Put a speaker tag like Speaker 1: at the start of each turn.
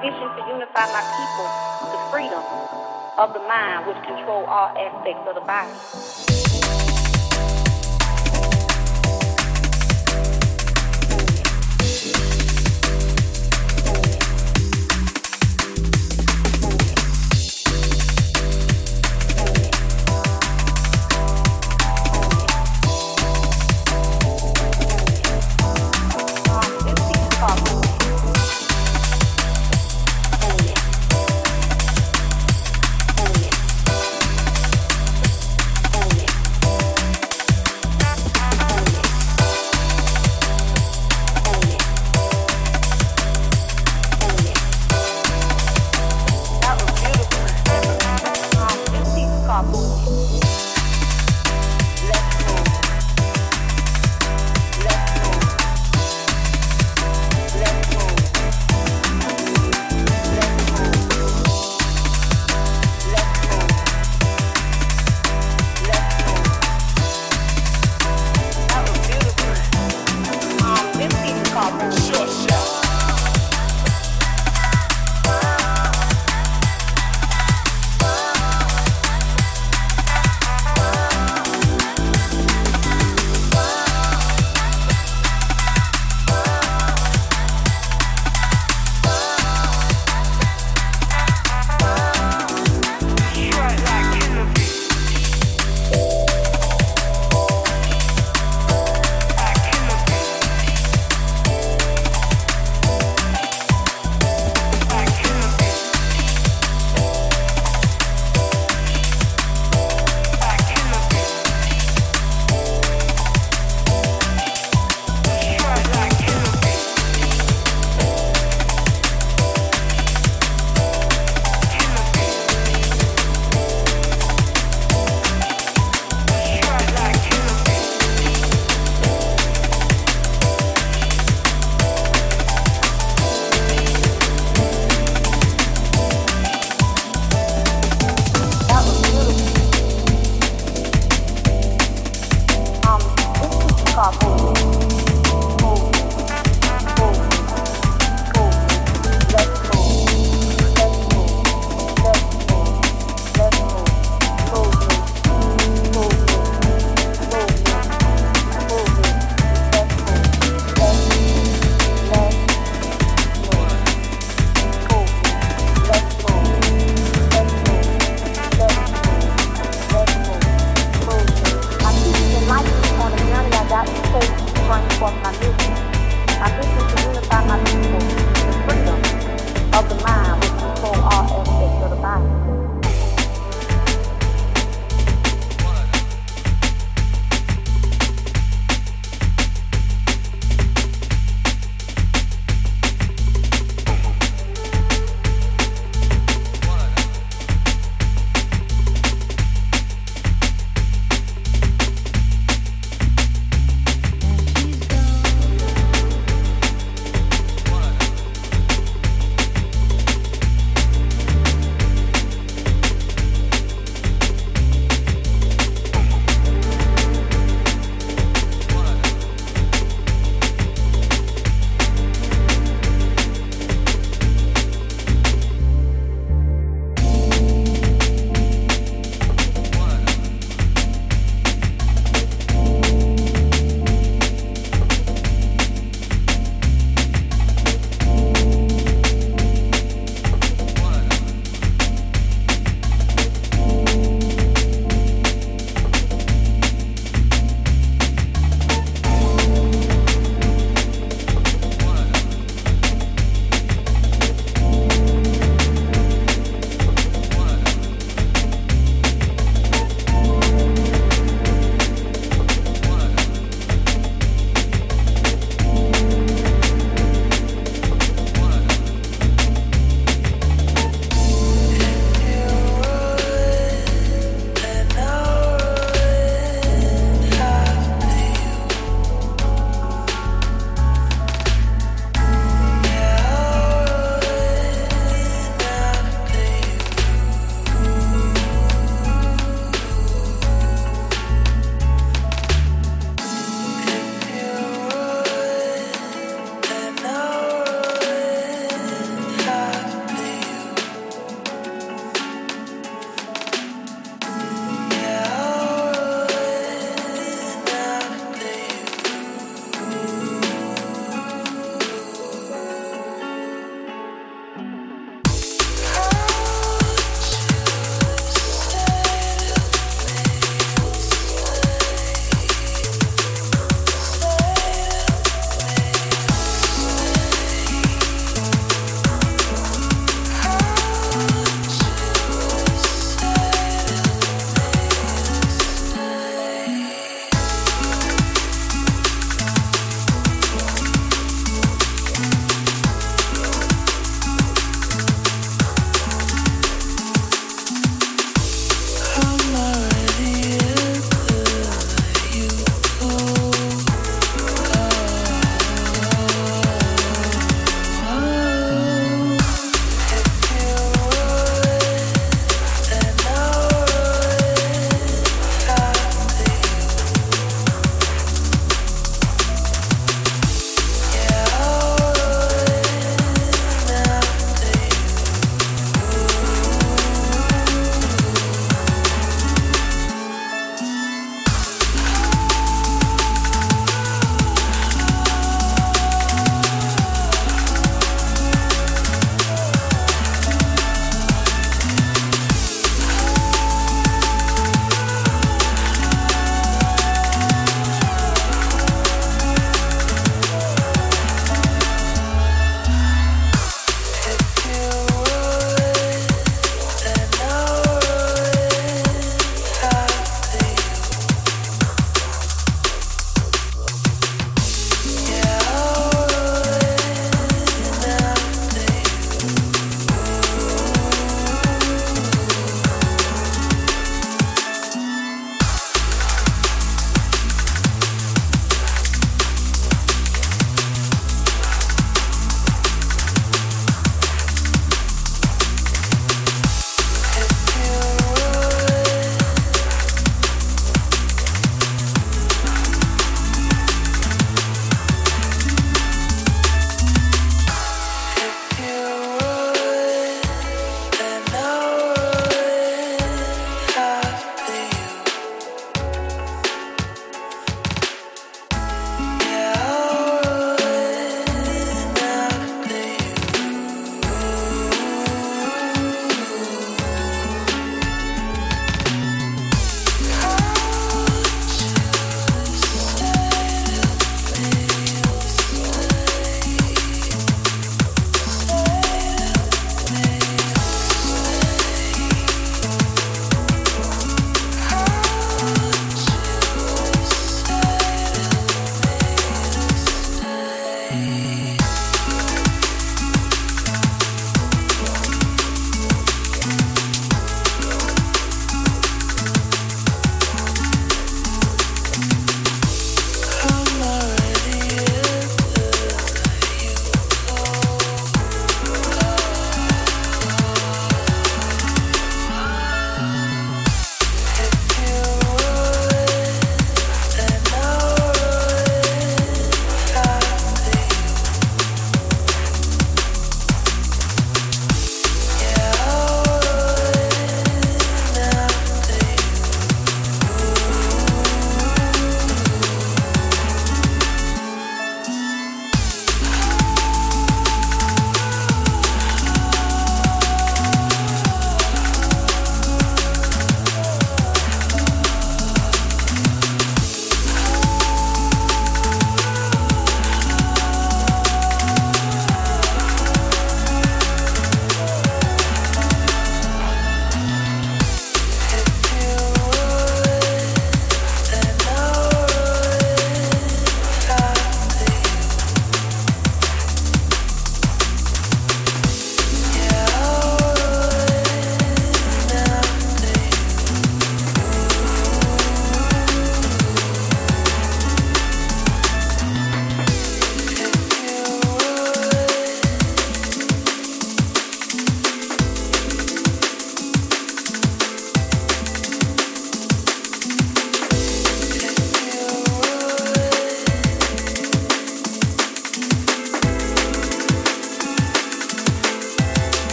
Speaker 1: vision to
Speaker 2: unify my people to freedom
Speaker 3: of the mind, which control all aspects of the body.